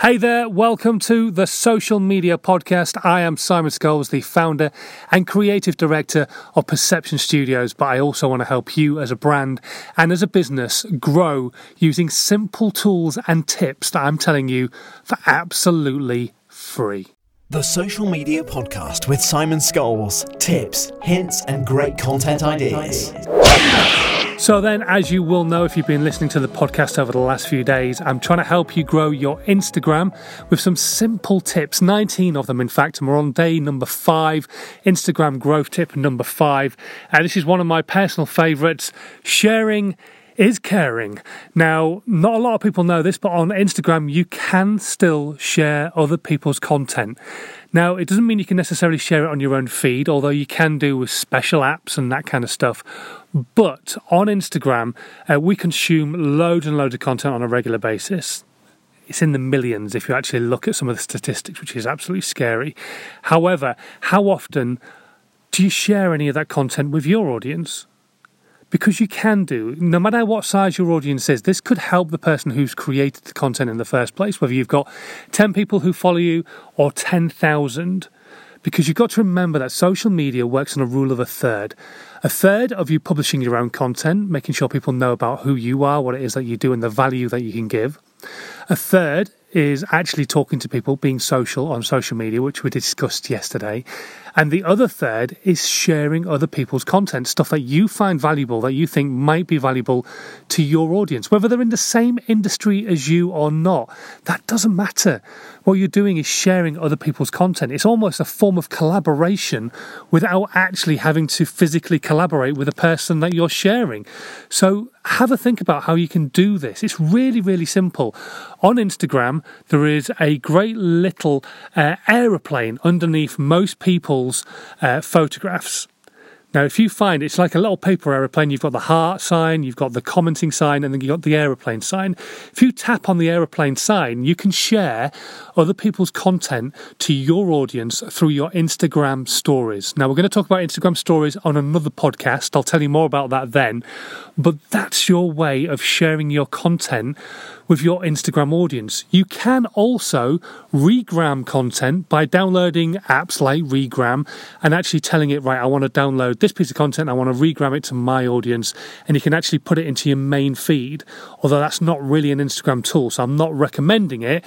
Hey there, welcome to the Social Media Podcast. I am Simon Scholes, the founder and creative director of Perception Studios, but I also want to help you as a brand and as a business grow using simple tools and tips that I'm telling you for absolutely free. The Social Media Podcast with Simon Scholes. Tips, hints, and great content ideas. So, then, as you will know if you've been listening to the podcast over the last few days, I'm trying to help you grow your Instagram with some simple tips, 19 of them, in fact. And we're on day number five, Instagram growth tip number five. And this is one of my personal favorites sharing is caring. Now, not a lot of people know this, but on Instagram, you can still share other people's content. Now, it doesn't mean you can necessarily share it on your own feed, although you can do with special apps and that kind of stuff. But on Instagram, uh, we consume loads and loads of content on a regular basis. It's in the millions if you actually look at some of the statistics, which is absolutely scary. However, how often do you share any of that content with your audience? Because you can do, no matter what size your audience is, this could help the person who's created the content in the first place, whether you've got 10 people who follow you or 10,000. Because you've got to remember that social media works on a rule of a third. A third of you publishing your own content, making sure people know about who you are, what it is that you do, and the value that you can give. A third is actually talking to people, being social on social media, which we discussed yesterday. And the other third is sharing other people's content, stuff that you find valuable, that you think might be valuable to your audience, whether they're in the same industry as you or not. That doesn't matter. What you're doing is sharing other people's content. It's almost a form of collaboration without actually having to physically collaborate with the person that you're sharing. So have a think about how you can do this. It's really, really simple. On Instagram, there is a great little uh, aeroplane underneath most people's uh, photographs. Now, if you find it's like a little paper aeroplane, you've got the heart sign, you've got the commenting sign, and then you've got the aeroplane sign. If you tap on the aeroplane sign, you can share other people's content to your audience through your Instagram stories. Now, we're going to talk about Instagram stories on another podcast. I'll tell you more about that then. But that's your way of sharing your content with your Instagram audience. You can also regram content by downloading apps like Regram and actually telling it, right, I want to download this piece of content, I want to regram it to my audience, and you can actually put it into your main feed. Although that's not really an Instagram tool, so I'm not recommending it,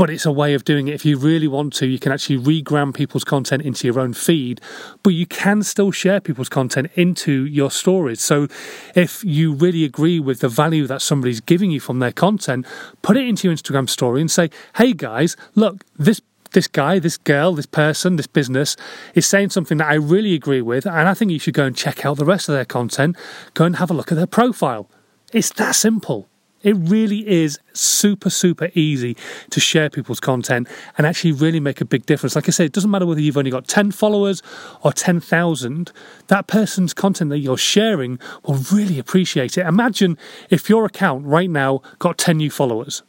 but it's a way of doing it. If you really want to, you can actually regram people's content into your own feed, but you can still share people's content into your stories. So if you really agree with the value that somebody's giving you from their content, put it into your Instagram story and say, hey guys, look, this this guy, this girl, this person, this business is saying something that I really agree with, and I think you should go and check out the rest of their content. Go and have a look at their profile. It's that simple. It really is super, super easy to share people's content and actually really make a big difference. Like I said, it doesn't matter whether you've only got 10 followers or 10,000, that person's content that you're sharing will really appreciate it. Imagine if your account right now got 10 new followers.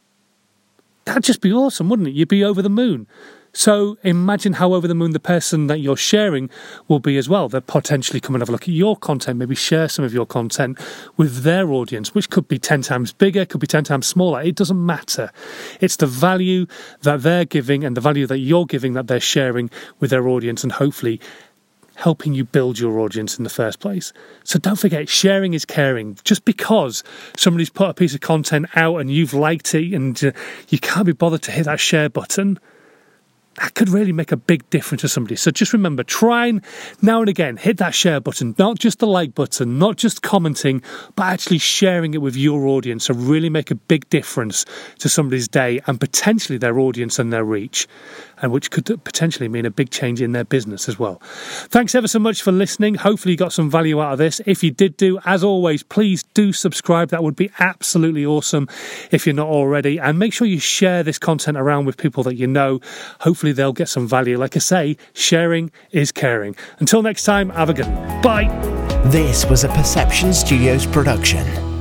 That'd just be awesome, wouldn't it? You'd be over the moon. So imagine how over the moon the person that you're sharing will be as well. They'll potentially come and have a look at your content, maybe share some of your content with their audience, which could be 10 times bigger, could be 10 times smaller. It doesn't matter. It's the value that they're giving and the value that you're giving that they're sharing with their audience and hopefully helping you build your audience in the first place. So don't forget, sharing is caring. Just because somebody's put a piece of content out and you've liked it and uh, you can't be bothered to hit that share button, that could really make a big difference to somebody. So just remember, try and now and again hit that share button, not just the like button, not just commenting, but actually sharing it with your audience to really make a big difference to somebody's day and potentially their audience and their reach, and which could potentially mean a big change in their business as well. Thanks ever so much for listening. Hopefully, you got some value out of this. If you did do, as always, please do subscribe. That would be absolutely awesome if you're not already. And make sure you share this content around with people that you know. Hopefully, hopefully they'll get some value. Like I say, sharing is caring. Until next time, have a good one. Bye. This was a Perception Studios production.